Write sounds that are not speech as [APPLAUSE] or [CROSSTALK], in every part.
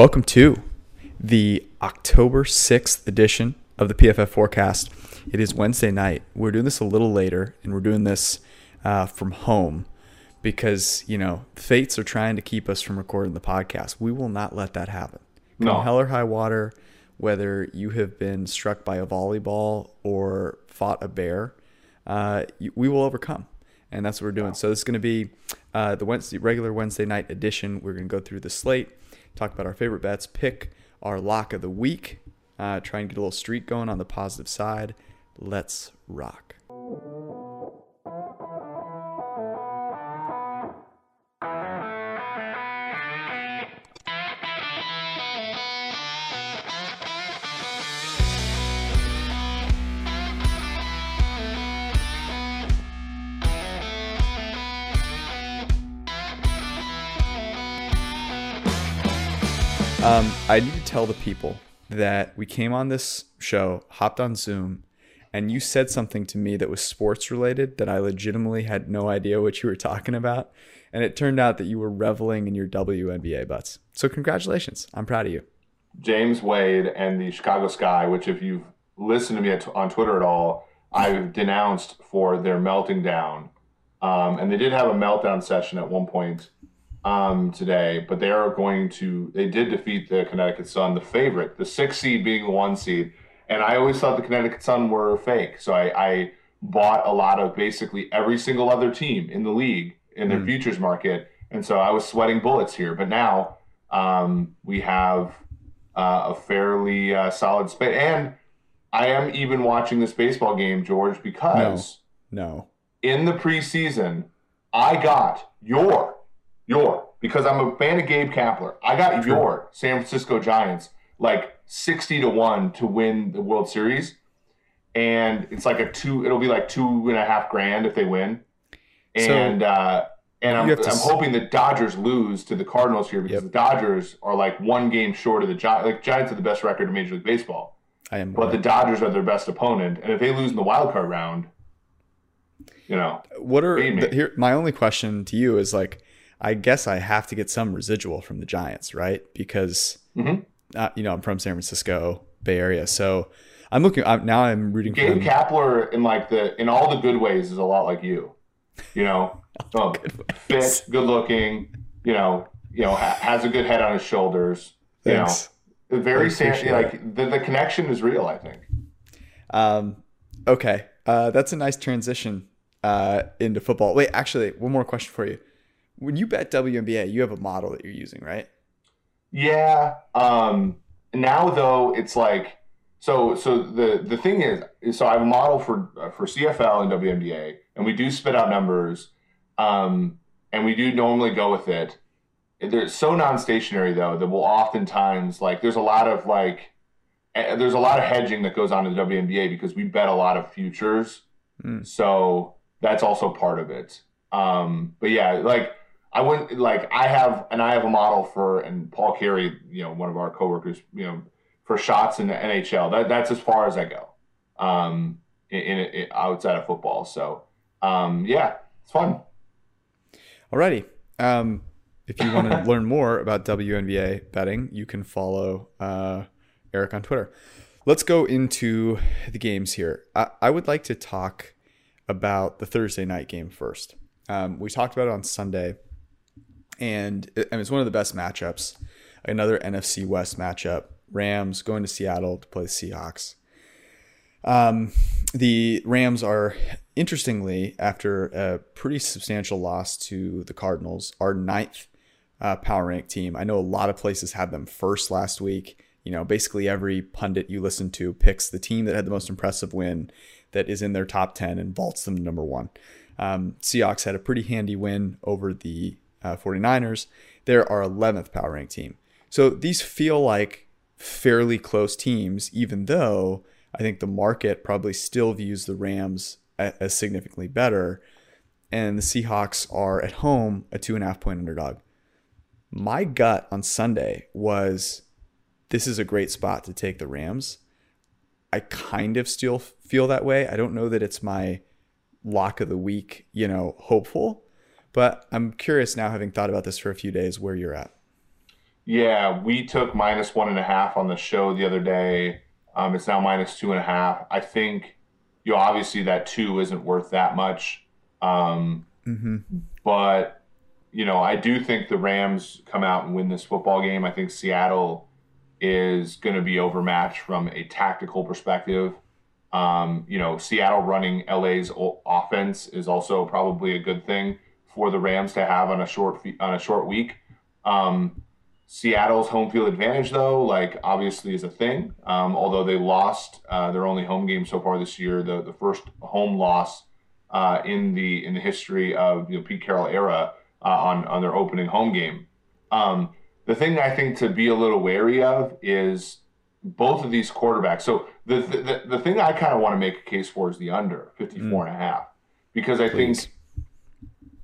Welcome to the October 6th edition of the PFF Forecast. It is Wednesday night. We're doing this a little later, and we're doing this uh, from home because, you know, fates are trying to keep us from recording the podcast. We will not let that happen. Come No. hell or high water, whether you have been struck by a volleyball or fought a bear, uh, we will overcome. And that's what we're doing. So this is going to be uh, the Wednesday, regular Wednesday night edition. We're going to go through the slate, talk about our favorite bets, pick our lock of the week, uh, try and get a little streak going on the positive side. Let's rock. Um, I need to tell the people that we came on this show, hopped on Zoom, and you said something to me that was sports related that I legitimately had no idea what you were talking about. And it turned out that you were reveling in your WNBA butts. So, congratulations. I'm proud of you. James Wade and the Chicago Sky, which if you've listened to me on Twitter at all, I've denounced for their melting down. Um, and they did have a meltdown session at one point um, today, but they are going to, they did defeat the Connecticut Sun, the favorite, the six seed being the one seed. And I always thought the Connecticut Sun were fake. So I, I bought a lot of basically every single other team in the league in their Mm. futures market. And so I was sweating bullets here. But now um, we have uh, a fairly uh, solid space. And I am even watching this baseball game, George, because No. in the preseason, I got your, your, because I'm a fan of Gabe Kapler. I got True. your San Francisco Giants like 60 to 1 to win the World Series. And it's like a two, it'll be like two and a half grand if they win. So, And, uh, and I'm, you have to I'm s- hoping the Dodgers lose to the Cardinals here because Yep. the Dodgers are like one game short of the Giants. Like Giants have the best record in Major League Baseball, I am. but the Dodgers are their best opponent. And if they lose in the wild card round, you know, what are the, here? My only question to you is like, I guess I have to get some residual from the Giants, right? Because Mhm. uh, you know I'm from San Francisco Bay Area, so I'm looking. I'm, now I'm rooting for Gabe them. Kapler in like the in all the good ways is a lot like you. You know, [LAUGHS] um, fit, good looking. You know, you know, ha- has a good head on his shoulders. Thanks. You know, very San, like the, the connection is real. I think. Um, okay, uh, that's a nice transition uh, into football. Wait, actually, one more question for you. When you bet WNBA, you have a model that you're using, right? Yeah. Um, now though, it's like so. So the the thing is, is so I have a model for uh, for CFL and WNBA, and we do spit out numbers, um, and we do normally go with it. They're so non-stationary though that we'll oftentimes like. There's a lot of like. eh, There's a lot of hedging that goes on in the WNBA because we bet a lot of futures, Hmm. so that's also part of it. Um, but yeah, like I wouldn't like I have and I have a model for and Paul Carey, you know, one of our coworkers, you know, for shots in the NHL. That that's as far as I go. Um, in, in, in outside of football. So, um, yeah, it's fun. Alrighty. Um, if you want to [LAUGHS] learn more about WNBA betting, you can follow uh, Eric on Twitter. Let's go into the games here. I, I would like to talk about the Thursday night game first. Um, we talked about it on Sunday, and I mean, it's one of the best matchups. Another NFC West matchup. Rams going to Seattle to play the Seahawks. Um, the Rams are, interestingly, after a pretty substantial loss to the Cardinals, our ninth uh, power rank team. I know a lot of places had them first last week. You know, basically every pundit you listen to picks the team that had the most impressive win that is in their top 10 and vaults them to number one. Um, Seahawks had a pretty handy win over the uh, 49ers. They're our 11th power rank team. So these feel like fairly close teams, even though I think the market probably still views the Rams as significantly better. And the Seahawks are at home a two and a half point underdog. My gut on Sunday was this is a great spot to take the Rams. I kind of still feel that way. I don't know that it's my lock of the week, you know, hopeful, but I'm curious now, having thought about this for a few days, where you're at. Yeah, we took minus one and a half on the show the other day. Um, it's now minus two and a half. I think, you know, obviously that two isn't worth that much. Um, Mm-hmm. but you know, I do think the Rams come out and win this football game. I think Seattle is going to be overmatched from a tactical perspective. Um, you know, Seattle running LA's offense is also probably a good thing for the Rams to have on a short on a short week. Um, Seattle's home field advantage, though, like obviously is a thing. Um, although they lost uh, their only home game so far this year, the the first home loss uh, in the in the history of the you know, Pete Carroll era uh, on on their opening home game. Um, the thing I think to be a little wary of is both of these quarterbacks. So the the, the thing I kind of want to make a case for is the under 54 and a half because I Please. think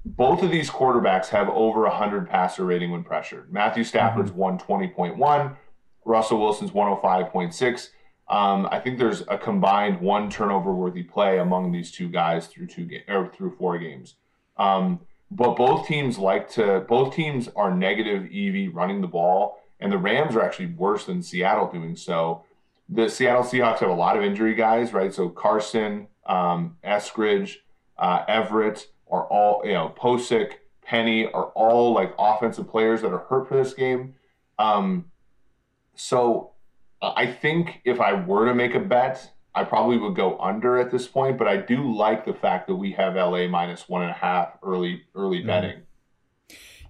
both of these quarterbacks have over 100 passer rating when pressured. Matthew Stafford's 120.1, Russell Wilson's 105.6. Um, I think there's a combined one turnover worthy play among these two guys through two ga- or through four games. Um, but both teams like to both teams are negative EV running the ball, and the Rams are actually worse than Seattle doing so. The Seattle Seahawks have a lot of injury guys, right? So Carson, um, Eskridge, uh, Everett are all you know, Posick, Penny are all like offensive players that are hurt for this game. Um, so uh, I think if I were to make a bet, I probably would go under at this point. But I do like the fact that we have LA minus one and a half early early Mhm. betting.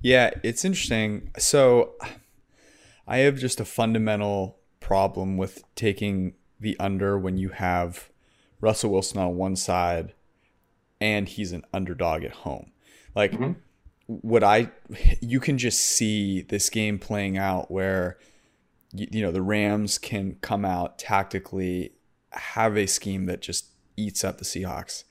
Yeah, it's interesting. So I have just a fundamental problem with taking the under when you have Russell Wilson on one side and he's an underdog at home. Like Mhm. what I you can just see this game playing out where you, you know the Rams can come out tactically have a scheme that just eats up the Seahawks.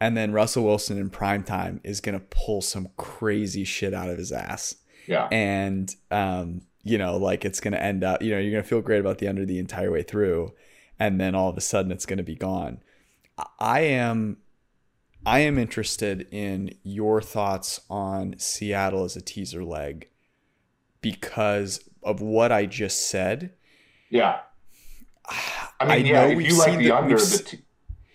And then Russell Wilson in prime time is going to pull some crazy shit out of his ass. Yeah, And, um, you know, like it's going to end up, you know, you're going to feel great about the under the entire way through. And then all of a sudden it's going to be gone. I am, I am interested in your thoughts on Seattle as a teaser leg because of what I just said. yeah. I mean, I yeah. know If you like the under, the, s- t-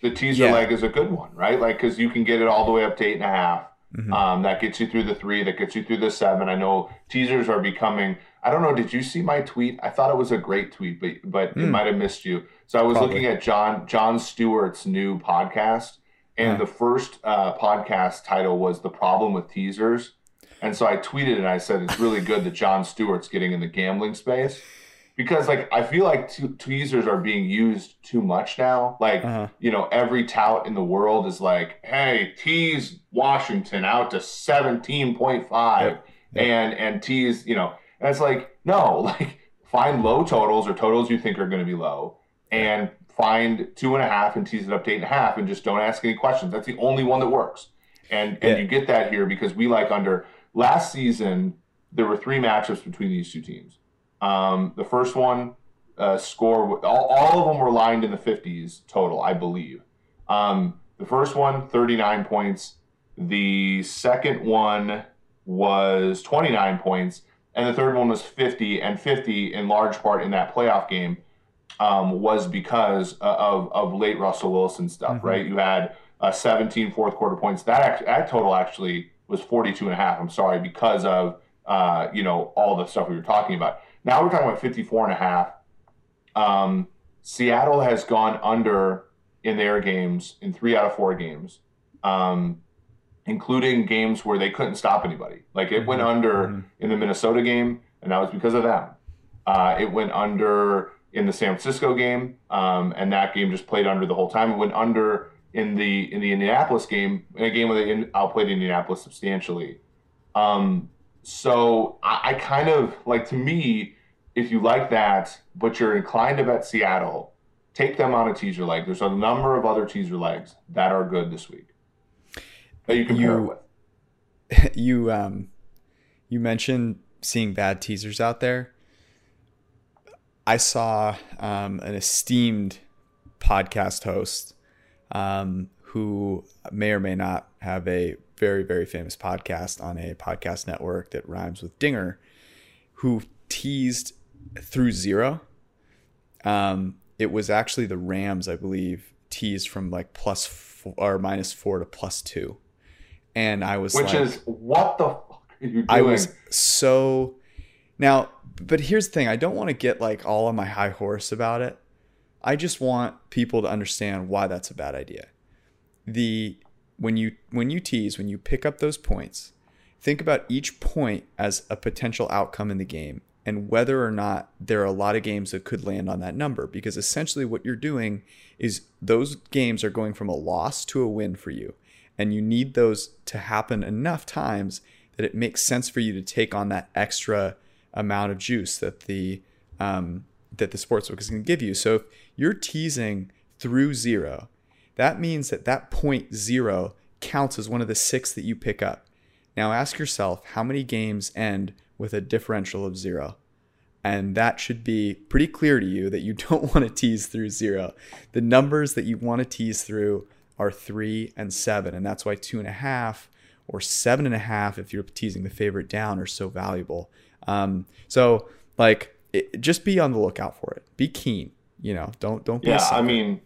the teaser Yeah. leg is a good one, right? Like because you can get it all the way up to eight and a half. Mhm. Um, that gets you through the three. That gets you through the seven. I know teasers are becoming. I don't know. Did you see my tweet? I thought it was a great tweet, but but it Hmm. might have missed you. So I was Probably. looking at John Jon Stewart's new podcast, and the first uh, podcast title was "The Problem with Teasers." And so I tweeted and I said it's really good that Jon Stewart's getting in the gambling space. Because like I feel like te- teasers are being used too much now. Like Uh-huh. you know, every tout in the world is like, "Hey, tease Washington out to seventeen point five, and and tease you know, and it's like no, [LAUGHS] like find low totals or totals you think are going to be low, and find two and a half and tease it up to eight and a half, and just don't ask any questions. That's the only one that works, and and Yeah. you get that here because we like under last season there were three matchups between these two teams. Um, the first one uh, score all, all of them were lined in the 50s total, I believe. Um, the first one 39 points. The second one was 29 points, and the third one was 50. And 50, in large part, in that playoff game, um, was because uh, of of late Russell Wilson stuff. Mhm. Right? You had uh, 17 fourth quarter points. That act- that total actually was 42 and a half. I'm sorry because of uh, you know all the stuff we were talking about. Now we're talking about 54 and a half. Um, Seattle has gone under in their games in three out of four games, um, including games where they couldn't stop anybody. Like it went Mhm, under mhm. in the Minnesota game, and that was because of them. Uh, it went under in the San Francisco game, um, and that game just played under the whole time. It went under in the in the Indianapolis game, in a game where they in- outplayed Indianapolis substantially. Um, so I, I kind of like to me, if you like that, but you're inclined to bet Seattle, take them on a teaser leg. There's a number of other teaser legs that are good this week that you can You- [LAUGHS] you um you mentioned seeing bad teasers out there. I saw um, an esteemed podcast host um, who may or may not have a very very famous podcast on a podcast network that rhymes with Dinger, who teased through zero. Um, it was actually the Rams, I believe, teased from like plus four, or minus four to plus two, and I was Which like, is what the fuck are you doing? I was so now, but here's the thing: I don't want to get like all on my high horse about it. I just want people to understand why that's a bad idea. The when you when you tease, when you pick up those points, think about each point as a potential outcome in the game and whether or not there are a lot of games that could land on that number because essentially what you're doing is those games are going from a loss to a win for you and you need those to happen enough times that it makes sense for you to take on that extra amount of juice that the um, that the sportsbook is going to give you so if you're teasing through zero that means that that point zero counts as one of the six that you pick up now ask yourself how many games end with a differential of zero. And that should be pretty clear to you that you [LAUGHS] don't want to tease through zero. The numbers that you want to tease through are three and seven. And that's why two and a half or seven and a half, if you're teasing the favorite down, are so valuable. Um, so, like, it, just be on the lookout for it. Be keen. You know, don't don't be. Yeah, I mean,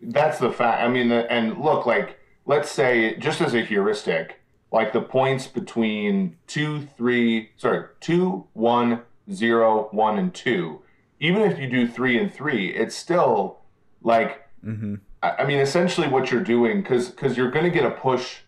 that's the fact. I mean, and look, like, let's say just as a heuristic, like the points between two, three, sorry, two, one, zero, one, and two. Even if you do three and three, it's still like, mm-hmm. I, I mean, essentially what you're doing, because because you're going to get a push.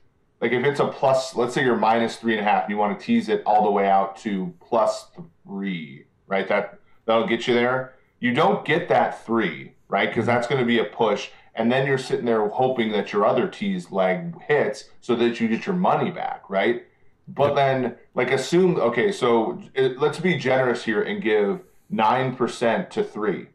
Like if it's a plus, let's say you're minus three and a half, and you want to tease it all the way out to plus three, right? That that'll get you there. You don't get that three, right? Because that's going to be a push and then you're sitting there hoping that your other tease leg hits so that you get your money back, right? But then, like, assume okay, so it, let's be generous here and give nine percent to three,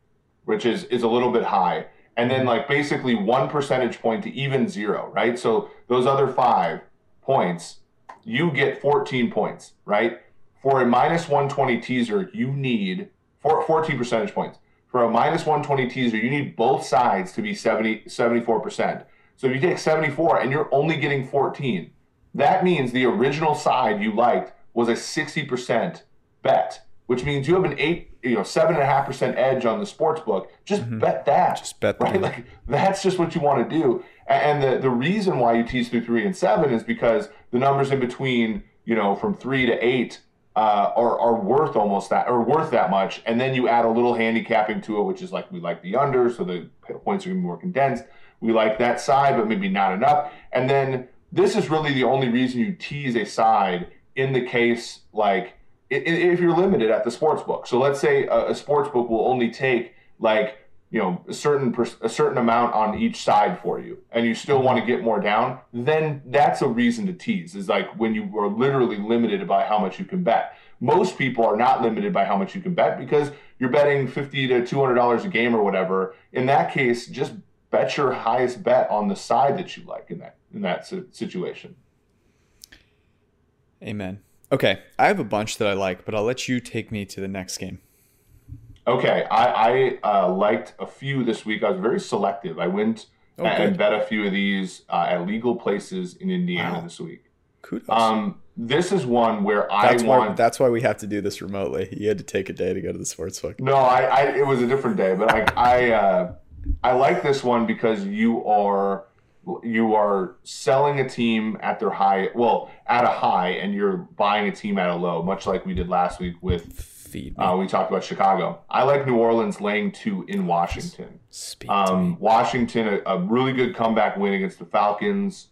which is is a little bit high, and then like basically one percentage point to even zero, right? So those other five points, you get 14 points, right? For a minus 120 teaser, you need four, 14 percentage points for a minus 120 teaser, you need both sides to be 70, 74%. So if you take 74 and you're only getting 14, that means the original side you liked was a 60% bet, which means you have an eight, you know, seven and a half percent edge on the sports book. Just mm-hmm. bet that. Just bet right. Like that's just what you want to do. And the the reason why you tease through three and seven is because the numbers in between, you know, from three to eight uh, are, are worth almost that or worth that much. And then you add a little handicapping to it, which is like we like the under, so the points are to be more condensed. We like that side, but maybe not enough. And then this is really the only reason you tease a side in the case like if you're limited at the sports book. So let's say a, sports book will only take like you know a certain a certain amount on each side for you and you still want to get more down then that's a reason to tease is like when you are literally limited by how much you can bet. Most people are not limited by how much you can bet because you're betting 50 to 200 dollars a game or whatever. In that case just bet your highest bet on the side that you like in that in that situation. Amen okay i have a bunch that i like but i'll let you take me to the next game Okay, I, I uh, liked a few this week. I was very selective. I went oh, and bet a few of these uh, at legal places in Indiana wow. this week. Kudos. Um, this is one where that's I want. Why, that's why we have to do this remotely. You had to take a day to go to the sports book. No, I, I it was a different day, but I I uh, I like this one because you are you are selling a team at their high, well, at a high, and you're buying a team at a low, much like we did last week with uh, we talked about Chicago. I like New Orleans laying two in Washington. Um, Washington, a, a, really good comeback win against the Falcons.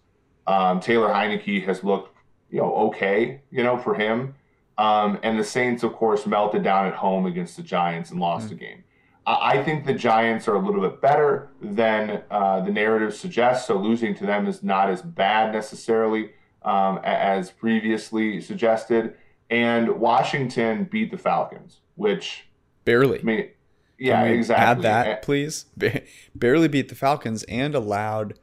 Um, Taylor Heinicke has looked, you know, okay, you know, for him. Um, and the Saints, of course, melted down at home against the Giants and lost mm-hmm. the game. I, think the Giants are a little bit better than uh, the narrative suggests. So losing to them is not as bad necessarily um, as previously suggested and Washington beat the Falcons, which barely. I mean, yeah, exactly. Add that, please. [LAUGHS] barely beat the Falcons and allowed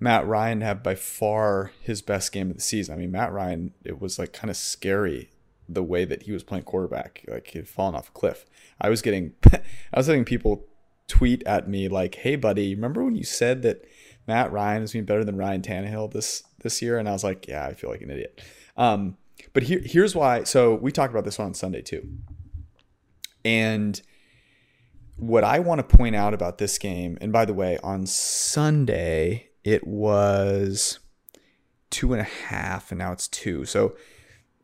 Matt Ryan to have by far his best game of the season. I mean, Matt Ryan, it was like kind of scary the way that he was playing quarterback. Like he'd fallen off a cliff. I was getting, [LAUGHS] I was having people tweet at me like, "Hey, buddy, remember when you said that Matt Ryan is being better than Ryan Tannehill this this year?" And I was like, "Yeah, I feel like an idiot." Um, but here, here's why. So we talked about this on Sunday too. And what I want to point out about this game, and by the way, on Sunday it was two and a half, and now it's two. So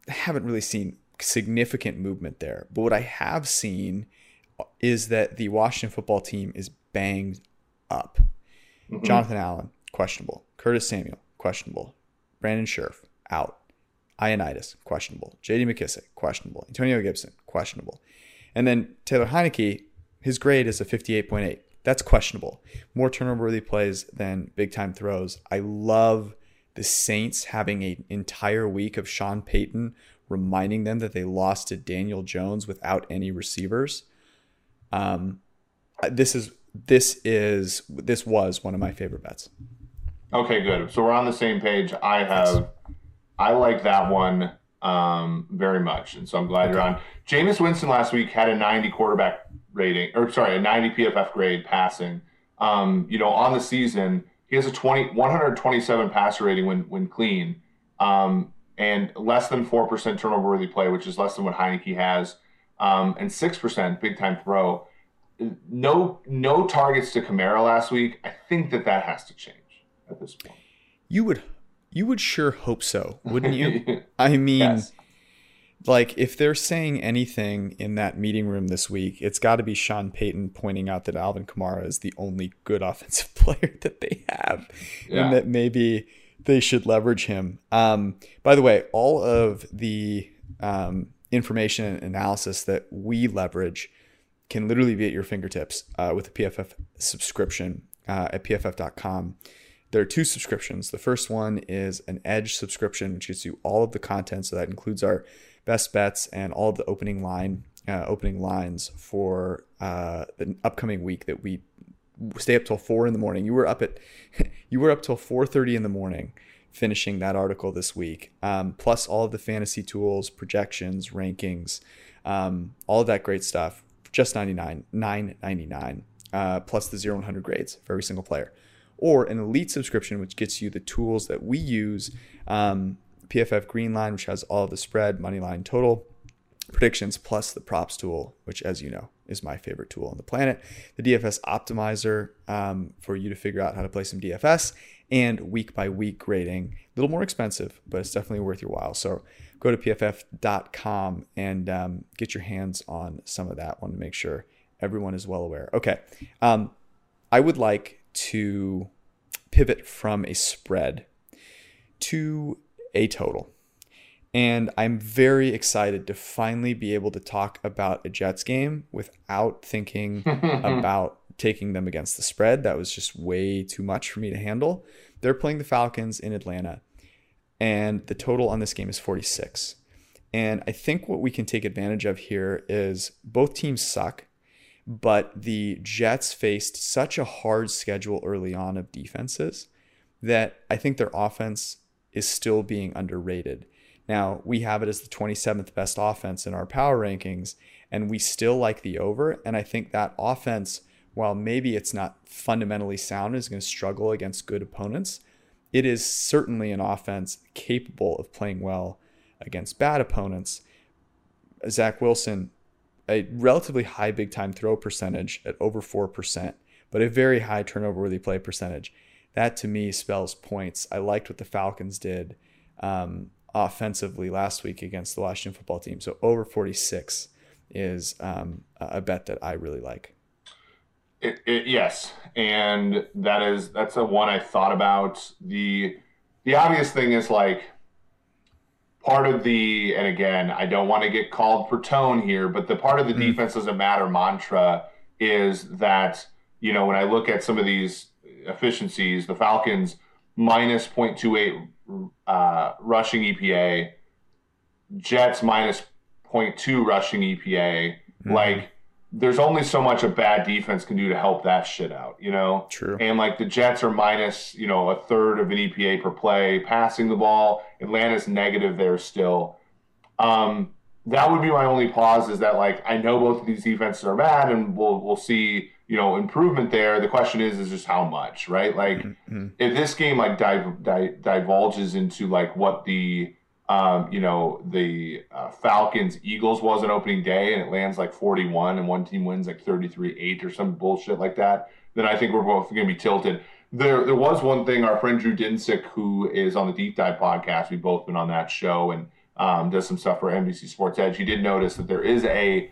haven't really seen significant movement there. But what I have seen is that the Washington football team is banged up. Mm-hmm. Jonathan Allen, questionable. Curtis Samuel, questionable. Brandon Scherff, out. Ioannidis, questionable. J.D. McKissic, questionable. Antonio Gibson, questionable. And then Taylor Heinicke, his grade is a 58.8. That's questionable. More turnover worthy plays than big time throws. I love the Saints having an entire week of Sean Payton reminding them that they lost to Daniel Jones without any receivers. Um, this is this is this was one of my favorite bets. Okay, good. So we're on the same page. I have I like that one um, very much, and so I'm glad okay. you're on. Jameis Winston last week had a 90 quarterback rating, or sorry, a 90 PFF grade passing. Um, you know, on the season, he has a 20 127 passer rating when when clean, um, and less than four percent turnover worthy play, which is less than what Heinicke has, um, and six percent big time throw. No no targets to Kamara last week. I think that that has to change at this point. You would you would sure hope so, wouldn't you? [LAUGHS] I mean, yes. Like if they're saying anything in that meeting room this week, it's got to be Sean Payton pointing out that Alvin Kamara is the only good [LAUGHS] offensive player that they have, yeah. and that maybe they should leverage him. Um, by the way, all of the um, information and analysis that we leverage can literally be at your fingertips uh, with a PFF subscription uh, at pff.com. There are two subscriptions. The first one is an Edge subscription, which gives you all of the content. So that includes our best bets and all the opening line, uh, opening lines for uh, the upcoming week that we stay up till four in the morning. You were up at, [LAUGHS] you were up till four thirty in the morning, finishing that article this week. Um, plus all of the fantasy tools, projections, rankings, um, all of that great stuff. Just ninety nine, nine ninety nine. Uh, plus the zero one hundred grades for every single player or an elite subscription, which gets you the tools that we use um, PFF Green Line, which has all the spread, money line, total predictions, plus the props tool, which, as you know, is my favorite tool on the planet. The DFS optimizer um, for you to figure out how to play some DFS and week by week grading. A little more expensive, but it's definitely worth your while. So go to pff.com and um, get your hands on some of that one to make sure everyone is well aware. Okay. Um, I would like to pivot from a spread to a total. And I'm very excited to finally be able to talk about a Jets game without thinking [LAUGHS] about taking them against the spread. That was just way too much for me to handle. They're playing the Falcons in Atlanta, and the total on this game is 46. And I think what we can take advantage of here is both teams suck but the Jets faced such a hard schedule early on of defenses that I think their offense is still being underrated. Now, we have it as the 27th best offense in our power rankings, and we still like the over. And I think that offense, while maybe it's not fundamentally sound, is going to struggle against good opponents. It is certainly an offense capable of playing well against bad opponents. Zach Wilson a relatively high big time throw percentage at over 4%, but a very high turnover worthy play percentage. That to me spells points. I liked what the Falcons did um, offensively last week against the Washington football team. So over 46 is um, a bet that I really like. It, it, yes, and that is that's the one I thought about. the The obvious thing is like part of the and again i don't want to get called for tone here but the part of the mm-hmm. defense doesn't matter mantra is that you know when i look at some of these efficiencies the falcons minus 0.28 uh, rushing epa jets minus 0.2 rushing epa mm-hmm. like there's only so much a bad defense can do to help that shit out, you know? True. And like the Jets are minus, you know, a third of an EPA per play passing the ball. Atlanta's negative there still. Um, that would be my only pause is that like I know both of these defenses are bad and we'll we'll see, you know, improvement there. The question is is just how much, right? Like mm-hmm. if this game like div- di- divulges into like what the um, you know, the uh, Falcons Eagles was an opening day and it lands like 41 and one team wins like 33 8 or some bullshit like that, then I think we're both going to be tilted. There, there was one thing. Our friend Drew Dinsick, who is on the Deep Dive podcast, we've both been on that show and um, does some stuff for NBC Sports Edge. He did notice that there is a,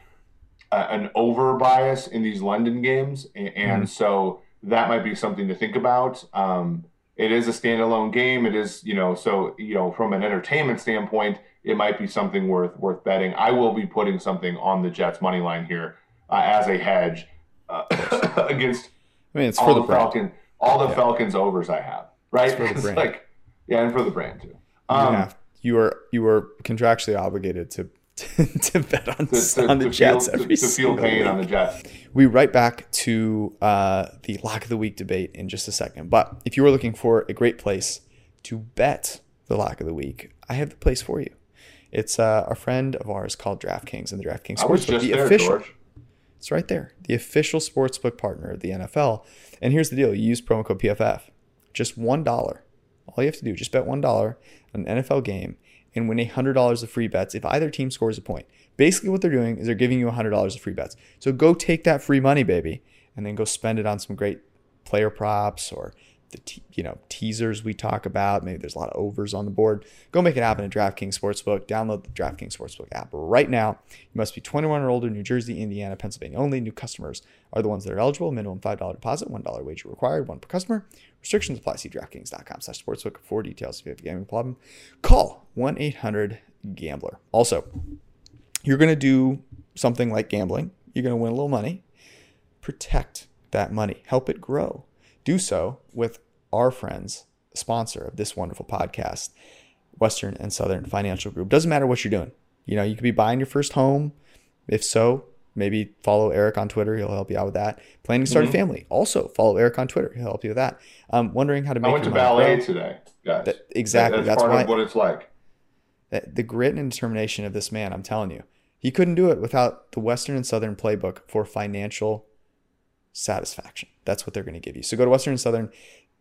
a an over bias in these London games, and, and mm-hmm. so that might be something to think about. Um, it is a standalone game. It is, you know, so you know, from an entertainment standpoint, it might be something worth worth betting. I will be putting something on the Jets money line here uh, as a hedge uh, [COUGHS] against. I mean, it's for the, the Falcon all the yeah. Falcons overs I have, right? It's, it's like yeah, and for the brand too. Um, you, you are you are contractually obligated to [LAUGHS] to, bet on, to, on the Jets feel, every to, to feel pain week. on the Jets. We right back to uh, the lock of the week debate in just a second. But if you are looking for a great place to bet the lock of the week, I have the place for you. It's uh, a friend of ours called DraftKings and the DraftKings Sportsbook, the there, official. George. It's right there, the official sportsbook partner of the NFL. And here's the deal: you use promo code PFF, just one dollar. All you have to do, is just bet one dollar on an NFL game and win $100 of free bets if either team scores a point. Basically, what they're doing is they're giving you $100 of free bets. So go take that free money, baby, and then go spend it on some great player props or the you know teasers we talk about. Maybe there's a lot of overs on the board. Go make it happen at DraftKings Sportsbook. Download the DraftKings Sportsbook app right now. You must be 21 or older. New Jersey, Indiana, Pennsylvania only. New customers are the ones that are eligible. Minimum $5 deposit, $1 wager required, one per customer. Restrictions apply. See DraftKings.com/sportsbook for details. If you have a gambling problem, call 1-800-GAMBLER. Also, you're going to do something like gambling. You're going to win a little money. Protect that money. Help it grow do so with our friends, sponsor of this wonderful podcast, Western and Southern Financial Group. Doesn't matter what you're doing. You know, you could be buying your first home. If so, maybe follow Eric on Twitter. He'll help you out with that. Planning to start mm-hmm. a family. Also follow Eric on Twitter. He'll help you with that. Um, wondering how to make. I went to ballet grow. today, guys. That, exactly. That's, that's part why, of what it's like. The grit and determination of this man. I'm telling you, he couldn't do it without the Western and Southern playbook for financial satisfaction. That's what they're going to give you. So go to Western Southern,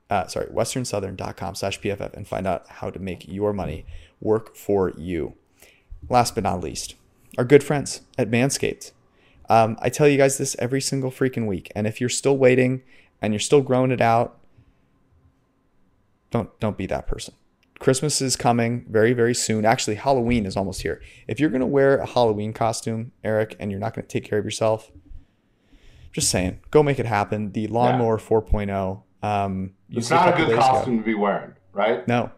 uh, sorry, westernsouthern.com slash PFF and find out how to make your money work for you. Last but not least, our good friends at Manscaped. Um, I tell you guys this every single freaking week. And if you're still waiting and you're still growing it out, don't don't be that person. Christmas is coming very, very soon. Actually, Halloween is almost here. If you're going to wear a Halloween costume, Eric, and you're not going to take care of yourself, just saying, go make it happen. The lawnmower yeah. 4.0. Um, it's not a good costume ago. to be wearing, right? No,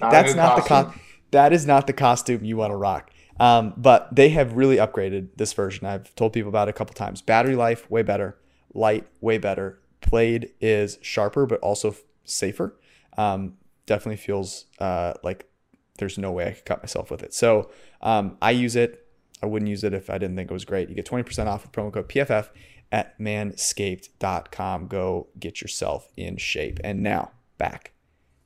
not [LAUGHS] that's not costume. the co- that is not the costume you want to rock. Um, but they have really upgraded this version. I've told people about it a couple times. Battery life way better, light way better. Blade is sharper but also safer. Um, definitely feels uh, like there's no way I could cut myself with it. So um, I use it. I wouldn't use it if I didn't think it was great. You get 20% off with promo code PFF at manscaped.com. Go get yourself in shape. And now back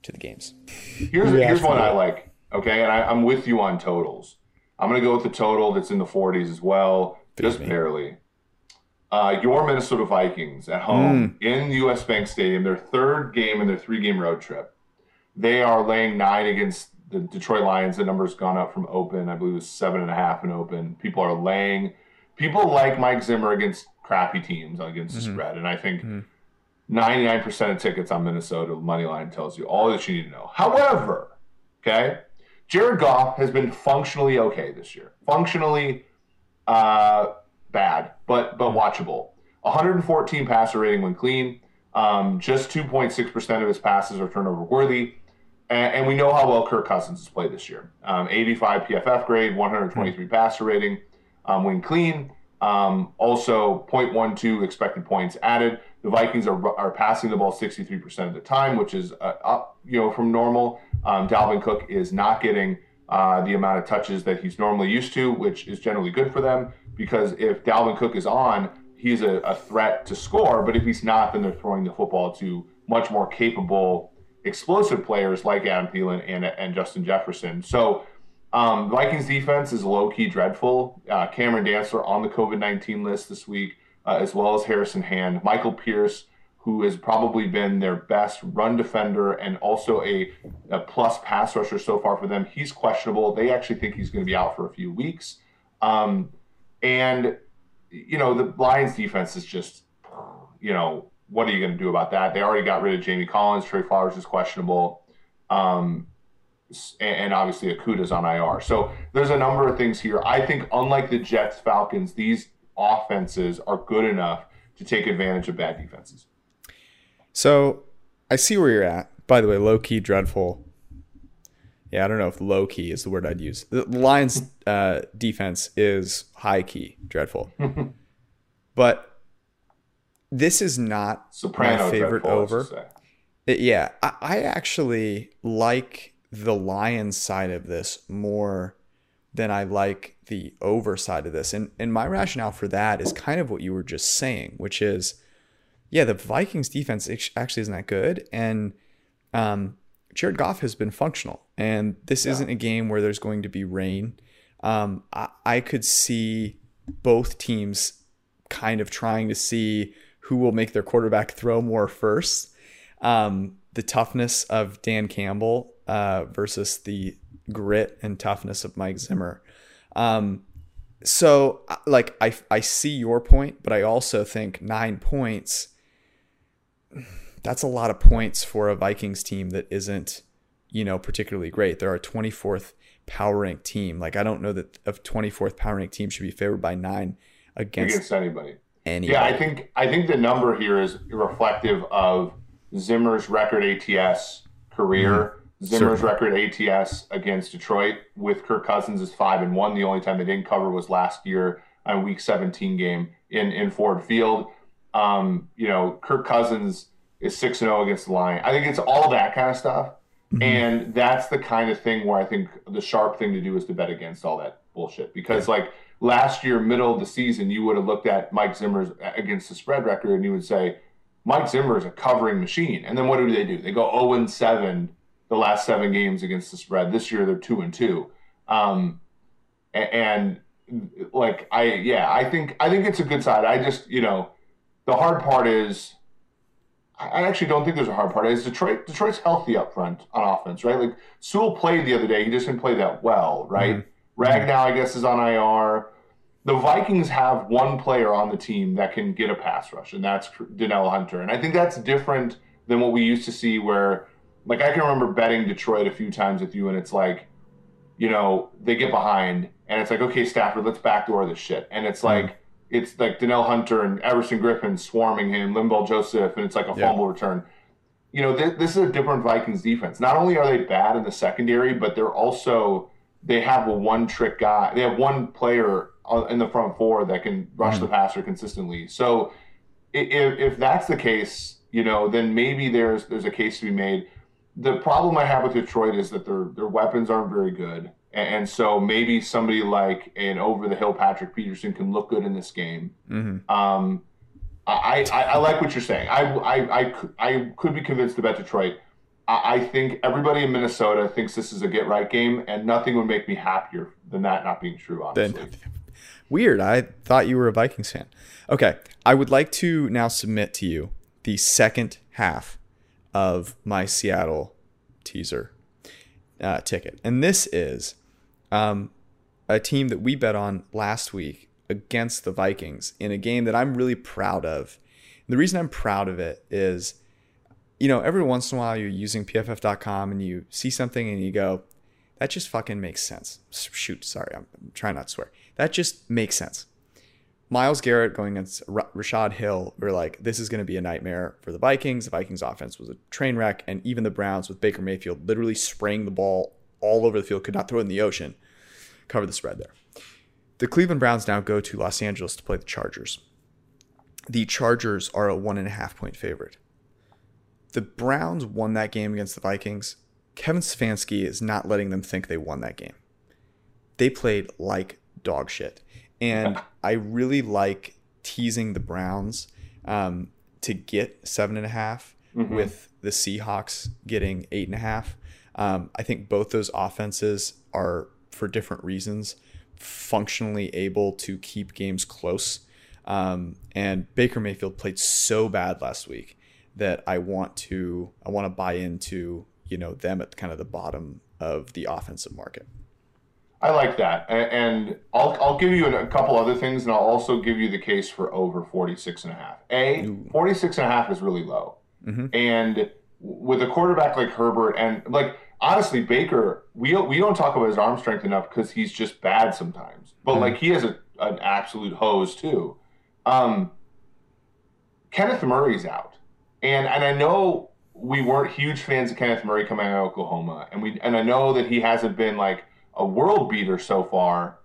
to the games. Here's, here's one I like. Okay. And I, am with you on totals. I'm going to go with the total that's in the 40s as well, just me. barely. Uh, your Minnesota Vikings at home mm. in US Bank Stadium, their third game in their three game road trip. They are laying nine against the Detroit Lions. The number's gone up from open. I believe it was seven and a half in open. People are laying. People like Mike Zimmer against crappy teams against mm-hmm. the spread. And I think mm-hmm. 99% of tickets on Minnesota money line tells you all that you need to know. However, okay, Jared Goff has been functionally okay this year. Functionally uh, bad, but but mm-hmm. watchable. 114 passer rating when clean. Um, just 2.6% of his passes are turnover worthy. And, and, we know how well Kirk Cousins has played this year. Um, 85 PFF grade, 123 mm-hmm. passer rating um, when clean. Um, also, 0.12 expected points added. The Vikings are, are passing the ball 63% of the time, which is uh, up, you know, from normal. Um, Dalvin Cook is not getting uh, the amount of touches that he's normally used to, which is generally good for them because if Dalvin Cook is on, he's a, a threat to score. But if he's not, then they're throwing the football to much more capable, explosive players like Adam Thielen and, and Justin Jefferson. So um, Vikings defense is low key dreadful. Uh, Cameron Dantzler on the COVID 19 list this week, uh, as well as Harrison Hand. Michael Pierce, who has probably been their best run defender and also a, a plus pass rusher so far for them. He's questionable. They actually think he's going to be out for a few weeks. Um, and, you know, the Lions defense is just, you know, what are you going to do about that? They already got rid of Jamie Collins. Trey Flowers is questionable. Um, and obviously Okudah's on IR. So there's a number of things here. I think, unlike the Jets, Falcons, these offenses are good enough to take advantage of bad defenses. So I see where you're at. By the way, low key dreadful. Yeah, I don't know if low key is the word I'd use. The Lions' [LAUGHS] uh, defense is high key dreadful, [LAUGHS] but this is not Soprano my favorite dreadful, over. It, yeah, I, I actually like the lion side of this more than I like the over side of this, and and my rationale for that is kind of what you were just saying, which is yeah, the Vikings defense actually isn't that good. And um, Jared Goff has been functional. And this yeah. isn't a game where there's going to be rain. Um, I, I could see both teams kind of trying to see who will make their quarterback throw more first. Um, the toughness of Dan Campbell uh, versus the grit and toughness of Mike Zimmer. Um, so, like, I, I see your point, but I also think nine points that's a lot of points for a Vikings team that isn't, you know, particularly great. They're a 24th power ranked team. Like I don't know that a 24th power ranked team should be favored by nine against, against anybody. Anybody. Yeah, I think I think the number here is reflective of Zimmer's record ATS career. Mm-hmm. Zimmer's Certainly. record ATS against Detroit with Kirk Cousins is five and one. The only time they didn't cover was last year on Week 17 game in in Ford Field. Um, you know, Kirk Cousins is 6 and 0 against the line. I think it's all that kind of stuff. Mm-hmm. And that's the kind of thing where I think the sharp thing to do is to bet against all that bullshit. Because, yeah. like, last year, middle of the season, you would have looked at Mike Zimmer's against the spread record and you would say, Mike Zimmer is a covering machine. And then what do they do? They go 0 and 7 the last seven games against the spread. This year, they're 2 and 2. Um, and, and like I yeah, I think I think it's a good side. I just, you know, the hard part is I actually don't think there's a hard part. Is Detroit Detroit's healthy up front on offense, right? Like Sewell played the other day, he just didn't play that well, right? Mm-hmm. Ragnow, I guess, is on IR. The Vikings have one player on the team that can get a pass rush, and that's Danielle Hunter. And I think that's different than what we used to see, where like I can remember betting Detroit a few times with you, and it's like, you know, they get behind, and it's like, okay, Stafford, let's backdoor this shit, and it's mm-hmm. like it's like Danielle Hunter and Everson Griffen swarming him, Linval Joseph, and it's like a yeah. fumble return. You know, th- this is a different Vikings defense. Not only are they bad in the secondary, but they're also they have a one trick guy. They have one player in the front four that can rush mm-hmm. the passer consistently. So if, if that's the case, you know, then maybe there's there's a case to be made. The problem I have with Detroit is that their their weapons aren't very good. And so maybe somebody like an over the hill Patrick Peterson can look good in this game. Mm-hmm. Um, I, I, I, like what you're saying. I, I, I, I could be convinced about Detroit. I, I think everybody in Minnesota thinks this is a get right game, and nothing would make me happier than that not being true, honestly. Then, weird. I thought you were a Vikings fan. Okay. I would like to now submit to you the second half of my Seattle teaser uh, ticket. And this is um, a team that we bet on last week against the Vikings in a game that I'm really proud of. And the reason I'm proud of it is, you know, every once in a while you're using pff.com and you see something and you go, that just fucking makes sense. Shoot, sorry, I'm, I'm trying not to swear. That just makes sense. Myles Garrett going against Rashod Hill, we're like, this is going to be a nightmare for the Vikings. The Vikings offense was a train wreck, and even the Browns with Baker Mayfield literally spraying the ball all over the field, could not throw it in the ocean cover the spread there. The Cleveland Browns now go to Los Angeles to play the Chargers. The Chargers are a one and a half point favorite. The Browns won that game against the Vikings. Kevin Stefanski is not letting them think they won that game. They played like dog shit. And [LAUGHS] I really like teasing the Browns um, to get seven and a half mm-hmm. with the Seahawks getting eight and a half. Um, I think both those offenses are for different reasons, functionally able to keep games close. Um, and Baker Mayfield played so bad last week. that I want to I want to buy into you know them at kind of the bottom of the offensive market. I like that. And I'll, I'll give you a couple other things, and I'll also give you the case for over 46 and a half. A, Ooh. 46 and a half is really low. Mm-hmm. And with a quarterback like Herbert, and like, honestly, Baker, we, we don't talk about his arm strength enough because he's just bad sometimes. But, mm-hmm. like, he has a, an absolute hose, too. Um, Kenneth Murray's out. And, and I know we weren't huge fans of Kenneth Murray coming out of Oklahoma. And, we, and I know that he hasn't been, like, a world beater so far,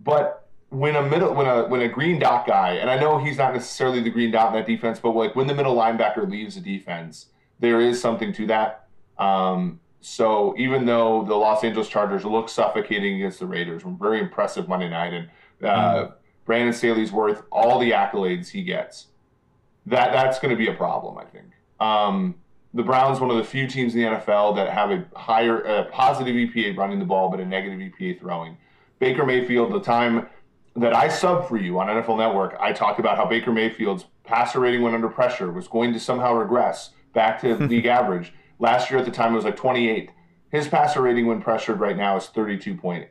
but when a middle when a when a green dot guy, and I know he's not necessarily the green dot in that defense, but like when the middle linebacker leaves the defense, there is something to that. Um, so even though the Los Angeles Chargers look suffocating against the Raiders, were very impressive Monday night, and uh, mm. Brandon Staley's worth all the accolades he gets. That that's going to be a problem, I think. Um, the Browns one of the few teams in the NFL that have a higher a positive EPA running the ball, but a negative EPA throwing. Baker Mayfield, the time that I sub for you on NFL Network, I talked about how Baker Mayfield's passer rating when under pressure was going to somehow regress back to [LAUGHS] league average. Last year at the time it was like 28. His passer rating when pressured right now is 32.8.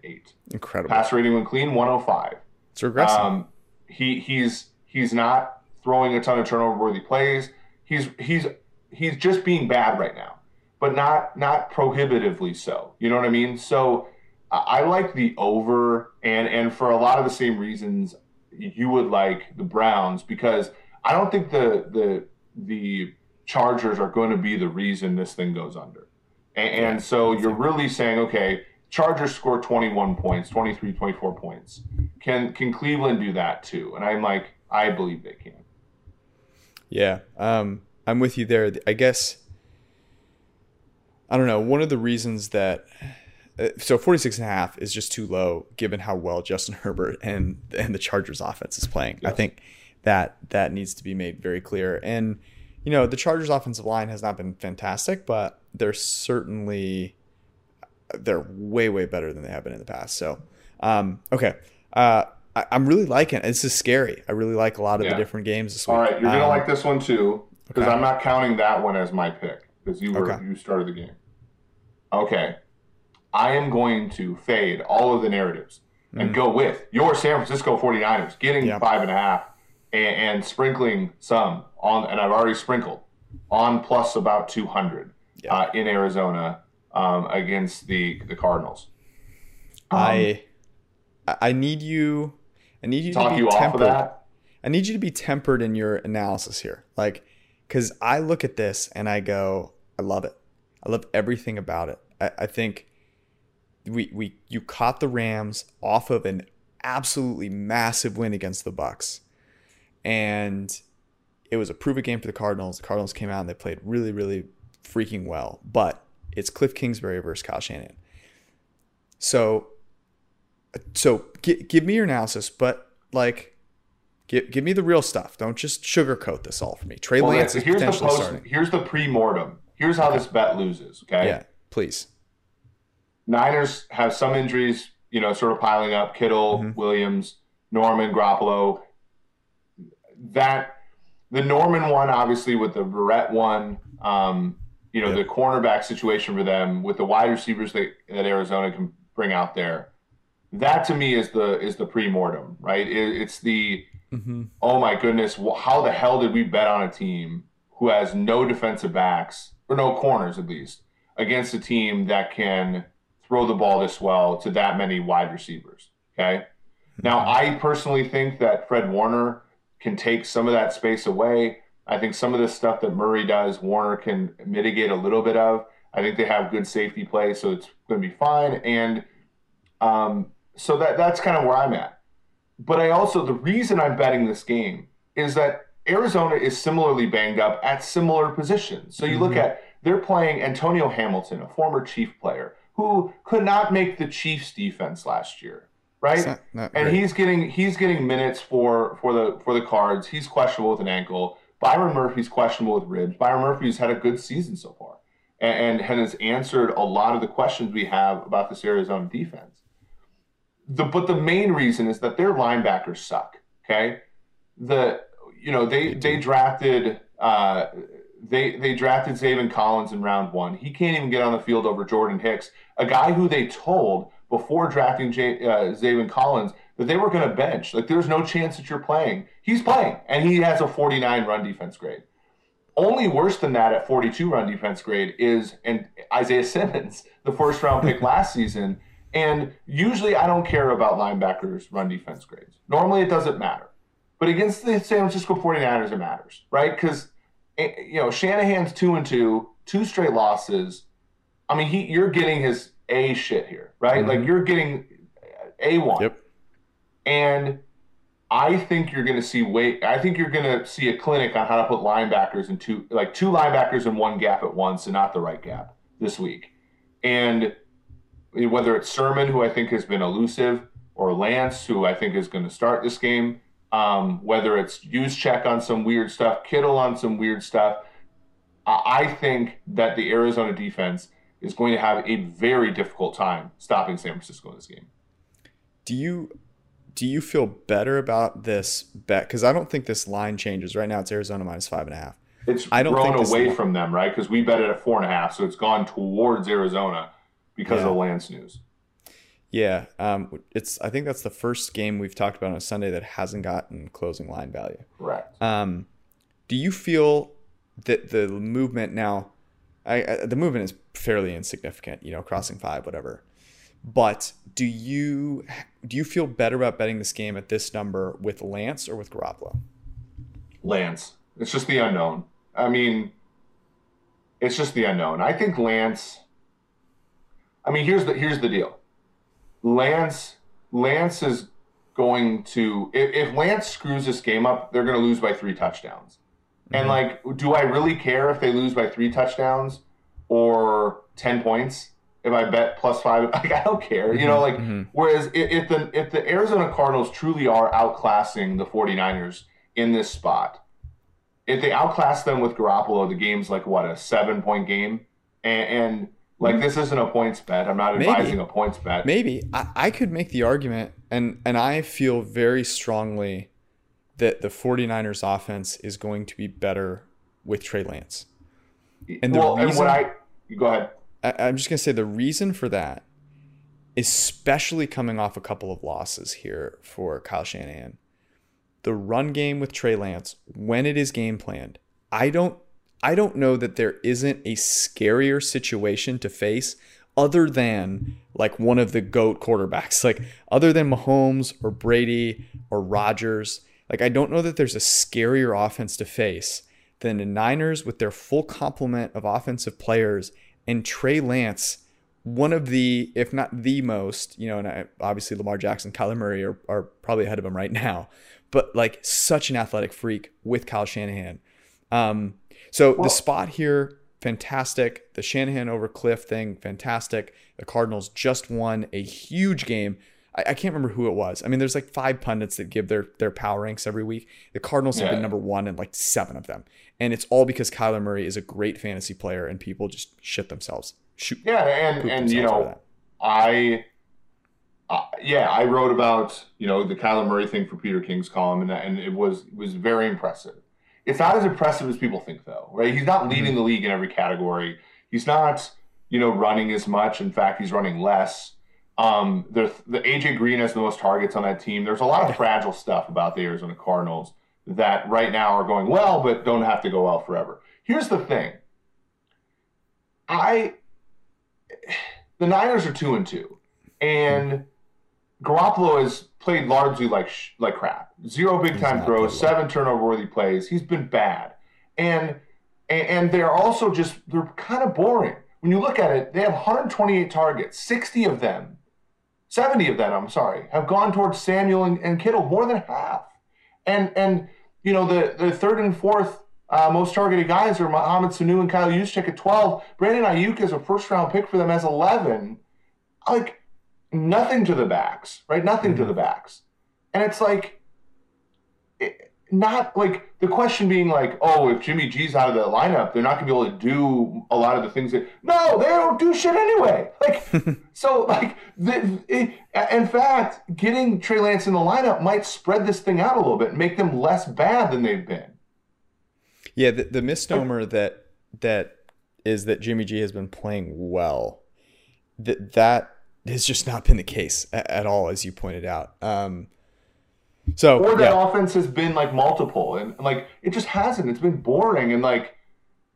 Incredible. Passer rating when clean 105. It's regressing. Um, he he's he's not throwing a ton of turnover worthy plays. He's he's he's just being bad right now, but not not prohibitively so. You know what I mean? So I like the over, and and for a lot of the same reasons you would like the Browns because I don't think the the the Chargers are going to be the reason this thing goes under. And, and so you're really saying, okay, Chargers score 21 points, 23, 24 points. Can can Cleveland do that too? And I'm like, I believe they can. Yeah. Um, I'm with you there. I guess I don't know. One of the reasons that uh, so 46 and a half is just too low given how well Justin [LAUGHS] Herbert and and the Chargers offense is playing. Yes. I think that that needs to be made very clear. And you know, the Chargers offensive line has not been fantastic, but they're certainly they're way way better than they have been in the past. So, um, okay. Uh, I, am really liking it. This is scary. I really like a lot of yeah. the different games this week. All right, you're gonna um, like this one too because okay. I'm not counting that one as my pick because you were okay. you started the game. Okay, I am going to fade all of the narratives mm. and go with your San Francisco 49ers getting yep. five and a half and, and, sprinkling some on, and I've already sprinkled on plus about 200 yep. uh, in Arizona um, against the the Cardinals. Um, I I need you. I need you to be you tempered. I need you to be tempered in your analysis here. Like because I look at this and I go, I love it. I love everything about it. I, I think we we you caught the Rams off of an absolutely massive win against the Bucs, and it was a prove it game for the Cardinals. The Cardinals came out and they played really really freaking well, but it's Cliff Kingsbury versus Kyle Shanahan. So, so g- give me your analysis, but like Give, give me the real stuff. Don't just sugarcoat this all for me. Trey well, Lance is here's potentially the post, starting. Here's the pre-mortem. Here's how okay. this bet loses. Okay. Yeah. Please. Niners have some injuries, you know, sort of piling up. Kittle, mm-hmm. Williams, Norman, Garoppolo. That the Norman one, obviously, with the Verrett one, um, you know, yep. the cornerback situation for them with the wide receivers that, that Arizona can bring out there. That to me is the is the pre-mortem, right? It, it's the Mm-hmm. Oh my goodness, how the hell did we bet on a team who has no defensive backs or no corners at least against a team that can throw the ball this well to that many wide receivers? Okay. Mm-hmm. Now, I personally think that Fred Warner can take some of that space away. I think some of the stuff that Murray does, Warner can mitigate a little bit of. I think they have good safety play, so it's going to be fine. And um, so that that's kind of where I'm at. But I also, the reason I'm betting this game is that Arizona is similarly banged up at similar positions. So you mm-hmm. look at, they're playing Antonio Hamilton, a former Chief player, who could not make the Chiefs defense last year. Right, not, not and he's getting he's getting minutes for for the for the Cards. He's questionable with an ankle. Byron Murphy's questionable with ribs. Byron Murphy's had a good season so far, and, and has answered a lot of the questions we have about this Arizona defense the but the main reason is that their linebackers suck. Okay, the you know they they drafted uh, they they drafted Zaven Collins in round one. He can't even get on the field over Jordan Hicks, a guy who they told before drafting J, uh, Zaven Collins that they were going to bench. Like there's no chance that you're playing. He's playing, and he has a 49 run defense grade. Only worse than that at 42 run defense grade is and Isaiah Simmons, the first round pick [LAUGHS] last season. And usually I don't care about linebackers' run defense grades. Normally it doesn't matter. But against the San Francisco 49ers, it matters, right? Because eh, you know, Shanahan's two and two, two straight losses. I mean, he you're getting his A shit here, right? Mm-hmm. Like you're getting A one. Yep. And I think you're going to see wait. I think you're going to see a clinic on how to put linebackers in two, like two linebackers in one gap at once, and not the right gap this week. And whether it's Sermon, who I think has been elusive, or Lance, who I think is going to start this game, um, whether it's Juszczyk on some weird stuff, Kittle on some weird stuff, I think that the Arizona defense is going to have a very difficult time stopping San Francisco in this game. Do you do you feel better about this bet? Because I don't think this line changes. Right now, it's Arizona minus five and a half. It's I don't grown away line... from them, right? Because we bet it at four and a half, so it's gone towards Arizona because yeah. of Lance news. Yeah, um, it's. I think that's the first game we've talked about on a Sunday that hasn't gotten closing line value. Correct. Um, do you feel that the movement now? I, I, the movement is fairly insignificant. You know, crossing five, whatever. But do you do you feel better about betting this game at this number with Lance or with Garoppolo? Lance. It's just the unknown. I mean, it's just the unknown. I think Lance. I mean, here's the here's the deal. Lance Lance is going to if, if Lance screws this game up, they're going to lose by three touchdowns. Mm-hmm. And like, do I really care if they lose by three touchdowns or ten points? if I bet plus five, [LAUGHS] like I don't care, you know, mm-hmm. like mm-hmm. whereas if, if, the if the Arizona Cardinals truly are outclassing the 49ers in this spot, if they outclass them with Garoppolo, the game's like what, a seven point game? And, and like this isn't a points bet. I'm not advising Maybe. a points bet. Maybe. I, I could make the argument and and I feel very strongly that the 49ers offense is going to be better with Trey Lance. And the well, reason, and what I go ahead I, am just gonna say the reason for that, especially coming off a couple of losses here for Kyle Shanahan, the run game with Trey Lance when it is game planned, I don't I don't know that there isn't a scarier situation to face other than like one of the GOAT quarterbacks, [LAUGHS] like other than Mahomes or Brady or Rodgers. Like, I don't know that there's a scarier offense to face than the Niners with their full complement of offensive players and Trey Lance, one of the, if not the most, you know, and obviously Lamar Jackson, Kyler Murray are, are probably ahead of him right [LAUGHS] now, but like such an athletic freak with Kyle Shanahan. Um, so well, the spot here, fantastic. The Shanahan over Cliff thing, fantastic. The Cardinals just won a huge game. I, I, can't remember who it was. I mean, there's like five pundits that give their their power ranks every week. The Cardinals yeah. have been number one in like seven of them and it's all because Kyler Murray is a great fantasy player, and people just shit themselves. Shoot. Yeah, and and you know, I. Uh, yeah, I wrote about you know the Kyler Murray thing for Peter King's column, and and it was it was very impressive. It's not as impressive as people think, though, right? He's not leading mm-hmm. the league in every category. He's not you know running as much. In fact, he's running less. Um, the the AJ Green has the most targets on that team. There's a lot of fragile stuff about the Arizona Cardinals that right now are going well, but don't have to go well forever. Here's the thing. I [SIGHS] the Niners are two and two, and Garoppolo has played largely like like crap. Zero big time throws, seven turnover worthy plays. He's been bad, and, and and they're also just they're kind of boring. When you look at it, they have 128 targets. 60 of them, 70 of them, I'm sorry, have gone towards Samuel and, and Kittle, more than half. And and you know, the, the third and fourth uh, most targeted guys are Mohamed Sanu and Kyle Juszczyk at 12. Brandon Aiyuk is a first round pick for them as 11. Like, nothing to the backs, right? Nothing mm-hmm. to the backs. And it's like, it, not like the question being like, oh, if Jimmy G's out of the lineup, they're not gonna be able to do a lot of the things that. No, they don't do shit anyway. Like, [LAUGHS] so like, the, it, in fact, getting Trey Lance in the lineup might spread this thing out a little bit, and make them less bad than they've been. Yeah, the, the misnomer that that is that Jimmy G has been playing well. That that has just not been the case at, at all, as you pointed out. Um, so or that yeah, offense has been like multiple and like it just hasn't. It's been boring and like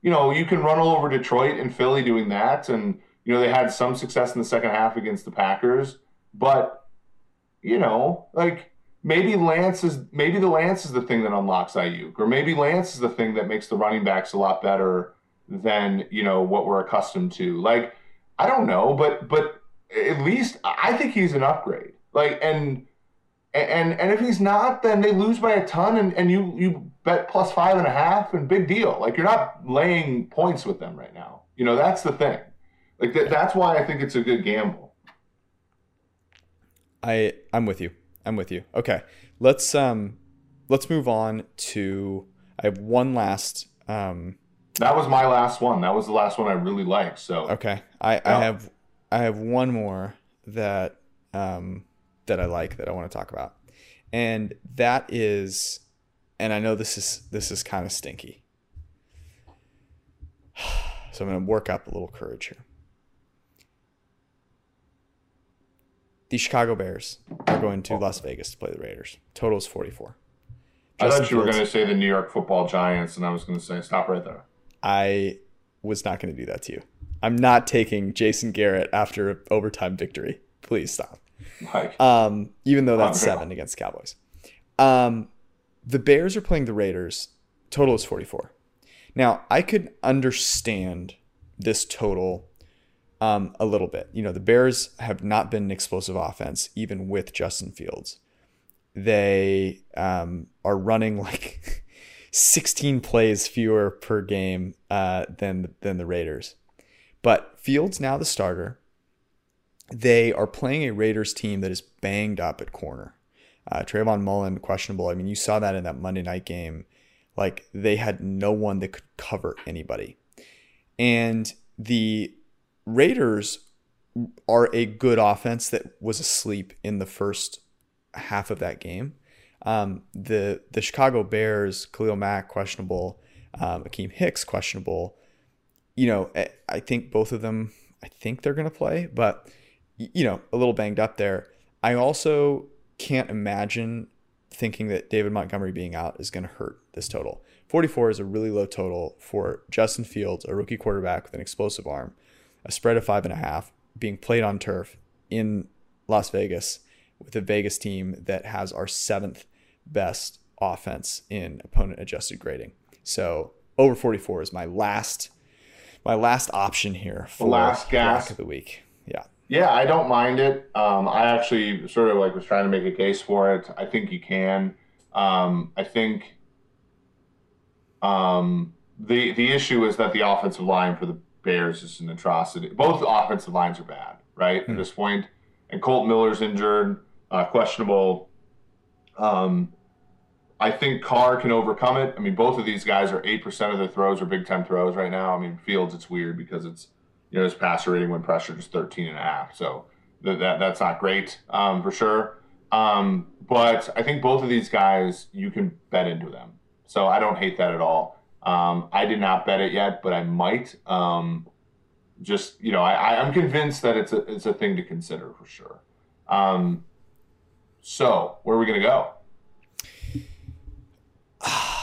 you know you can run all over Detroit and Philly doing that, and you know they had some success in the second half against the Packers, but you know like maybe Lance is maybe the Lance is the thing that unlocks Aiyuk, or maybe Lance is the thing that makes the running backs a lot better than you know what we're accustomed to. Like I don't know, but but at least I think he's an upgrade. Like and and and if he's not, then they lose by a ton, and, and you you bet plus five and a half, and big deal. Like you're not laying points with them right now. You know that's the thing. Like that, that's why I think it's a good gamble. I I'm with you. I'm with you. Okay, let's um let's move on to. I have one last. Um, that was my last one. That was the last one I really liked. So okay, I yeah. I have I have one more that um that I like that I want to talk about. And that is and I know this is this is kind of stinky. [SIGHS] So I'm going to work up a little courage here. The Chicago Bears are going to Las Vegas to play the Raiders. Total is 44. Justin I thought you were going to say the New York Football Giants, and I was going to say stop right there. I was not going to do that to you. I'm not taking Jason Garrett after an overtime victory. Please stop. Like, um, even though that's seven against Cowboys. Um, the Bears are playing the Raiders. Total is 44. Now, I could understand this total um, a little bit. You know, the Bears have not been an explosive offense, even with Justin Fields. They um, are running like [LAUGHS] 16 plays fewer per game uh, than than the Raiders. But Fields now the starter they are playing a Raiders team that is banged up at corner. Uh, Trayvon Mullen questionable. I mean, you saw that in that Monday night game. Like they had no one that could cover anybody, and the Raiders are a good offense that was asleep in the first half of that game. Um, the the Chicago Bears, Khalil Mack questionable, um, Akiem Hicks questionable. You know, eh, I think both of them. I think they're going to play, but you know, a little banged up there. I also can't imagine thinking that David Montgomery being out is going to hurt this total. 44 is a really low total for Justin Fields, a rookie quarterback with an explosive arm, a spread of five and a half, being played on turf in Las Vegas with a Vegas team that has our seventh best offense in opponent adjusted grading. So over 44 is my last my last option here for the last gas of the week. Yeah. Yeah, I don't mind it. Um, I actually sort of like was trying to make a case for it. I think you can. Um, I think um, the the issue is that the offensive line for the Bears is an atrocity. Both offensive lines are bad, right? Mm-hmm. At this point. point, and Colt Miller's injured, uh, questionable. Um, I think Carr can overcome it. I mean, both of these guys are eight percent of their throws are big time throws right now. I mean, Fields, it's weird because it's you know his passer rating when pressured is 13 and a half. So that, that that's not great um, for sure. Um, but I think both of these guys you can bet into them. So I don't hate that at all. Um, I did not bet it yet, but I might. Um, just you know, I, I'm convinced that it's a it's a thing to consider for sure. Um, so where are we gonna go? [SIGHS]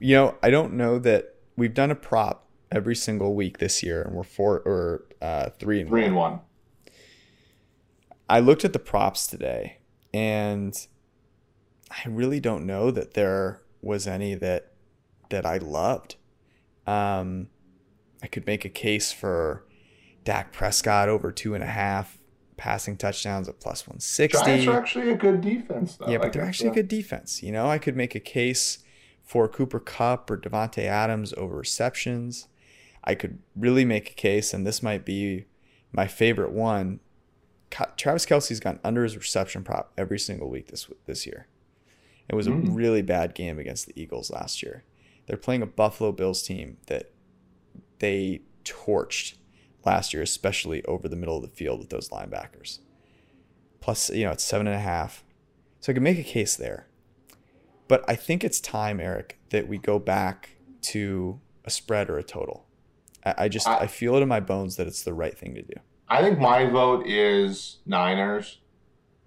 You know, I don't know that we've done a prop every single week this year, and we're four or uh, three and three one. and one. I looked at the props today, and I really don't know that there was any that that I loved. Um, I could make a case for Dak Prescott over two and a half passing touchdowns at plus one sixty. Giants are actually a good defense, though. Yeah, but they're actually a good defense. You know, I could make a case for Cooper Kupp or Davante Adams over receptions. I could really make a case, and this might be my favorite one. Travis Kelce's gone under his reception prop every single week this this year. It was mm. a really bad game against the Eagles last year. They're playing a Buffalo Bills team that they torched last year, especially over the middle of the field with those linebackers. Plus, you know, it's seven and a half. So I can make a case there. But I think it's time, Eric, that we go back to a spread or a total. I, just I, I feel it in my bones that it's the right thing to do. I think my vote is Niners.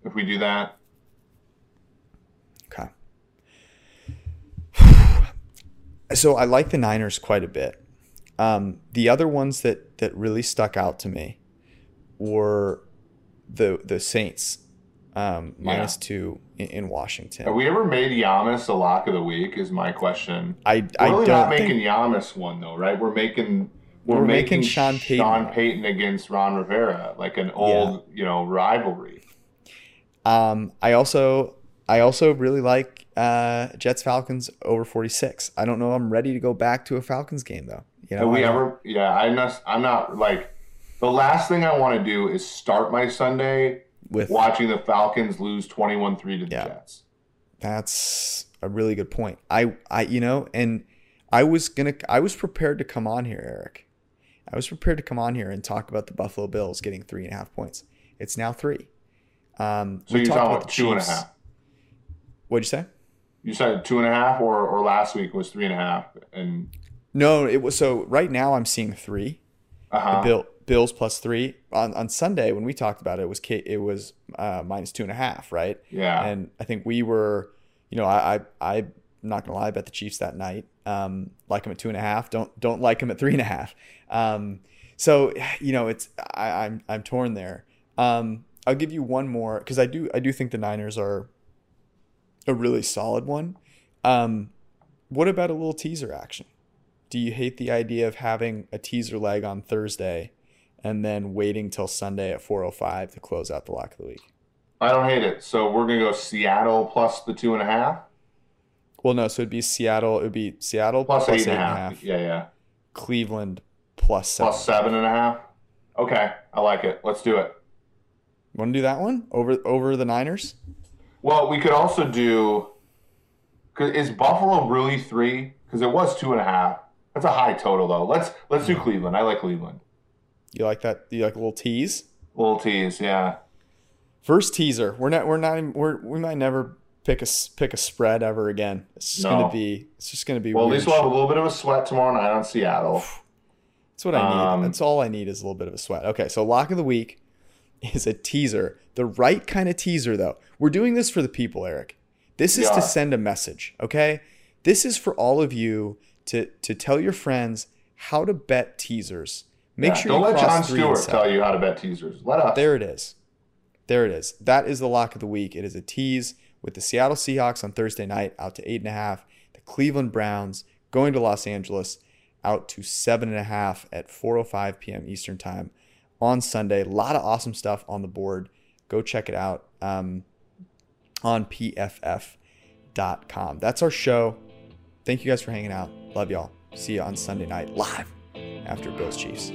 If we do that. Okay. [SIGHS] So I like the Niners quite a bit. Um, the other ones that that really stuck out to me were the the Saints um, minus yeah. two in, in, Washington. Have we ever made Jameis a lock of the week? Is my question. I we're I really don't not making think... Jameis one though, right? We're making we're, we're making, making, Sean Payton. Sean Payton against Ron Rivera, like an old yeah. you know rivalry. Um, I also I also really like uh, Jets Falcons over 46. I don't know. I'm ready to go back to a Falcons game though. You know, Have we ever? Yeah, I'm not. I'm not like the last thing I want to do is start my Sunday with watching the Falcons lose 21-3 to the yeah, Jets. That's a really good point. I I you know, and I was gonna I was prepared to come on here, Eric. I was prepared to come on here and talk about the Buffalo Bills getting three and a half points. It's now three. Um, so you're talking about, two and a half. What'd you say? You said two and a half, or or last week was three and a half, and no, it was so. Right now, I'm seeing 3 uh-huh. Bill, Bills plus three on on Sunday when we talked about it, it was it was uh, minus two and a half, right? Yeah. And I think we were, you know, I I I'm not gonna lie, bet the Chiefs that night. Um, like them at two and a half. Don't don't like them at three and a half. Um, so you know, it's I, I'm I'm torn there. Um, I'll give you one more because I do I do think the Niners are a really solid one. Um, what about a little teaser action? Do you hate the idea of having a teaser leg on Thursday and then waiting till Sunday at 4:05 to close out the lock of the week? I don't hate it. So we're gonna go Seattle plus the two and a half. Well, no. So it'd be Seattle. It would be Seattle plus, plus eight, eight and a half. half. Yeah, yeah. Cleveland plus seven. Plus seven and a half. Okay, I like it. Let's do it. Want to do that one over over the Niners? Well, we could also do. Is Buffalo really three? Because it was two and a half. That's a high total though. Let's let's do Cleveland. I like Cleveland. You like that? You like a little tease? A little tease, yeah. First teaser. We're not. We're not. We're we might never pick a pick a spread ever again. It's just no. gonna be. It's just gonna be. Well, at least we'll have a little bit of a sweat tomorrow night on Seattle. [SIGHS] That's what I need. Um, That's all I need is a little bit of a sweat. Okay, so lock of the week [LAUGHS] is a teaser. The right kind of teaser, though. We're doing this for the people, Eric. This is yeah. to send a message. Okay, this is for all of you to to tell your friends how to bet teasers. Make yeah, sure don't let Jon Stewart tell you how to bet teasers. Let us. There it is. There it is. That is the lock of the week. It is a tease with the Seattle Seahawks on Thursday night out to eight and a half. The Cleveland Browns going to Los Angeles out to seven and a half at 4:05 p.m. Eastern time on Sunday. A lot of awesome stuff on the board. Go check it out um, on pff.com. That's our show. Thank you guys for hanging out. Love y'all. See you on Sunday night live after Bills Chiefs.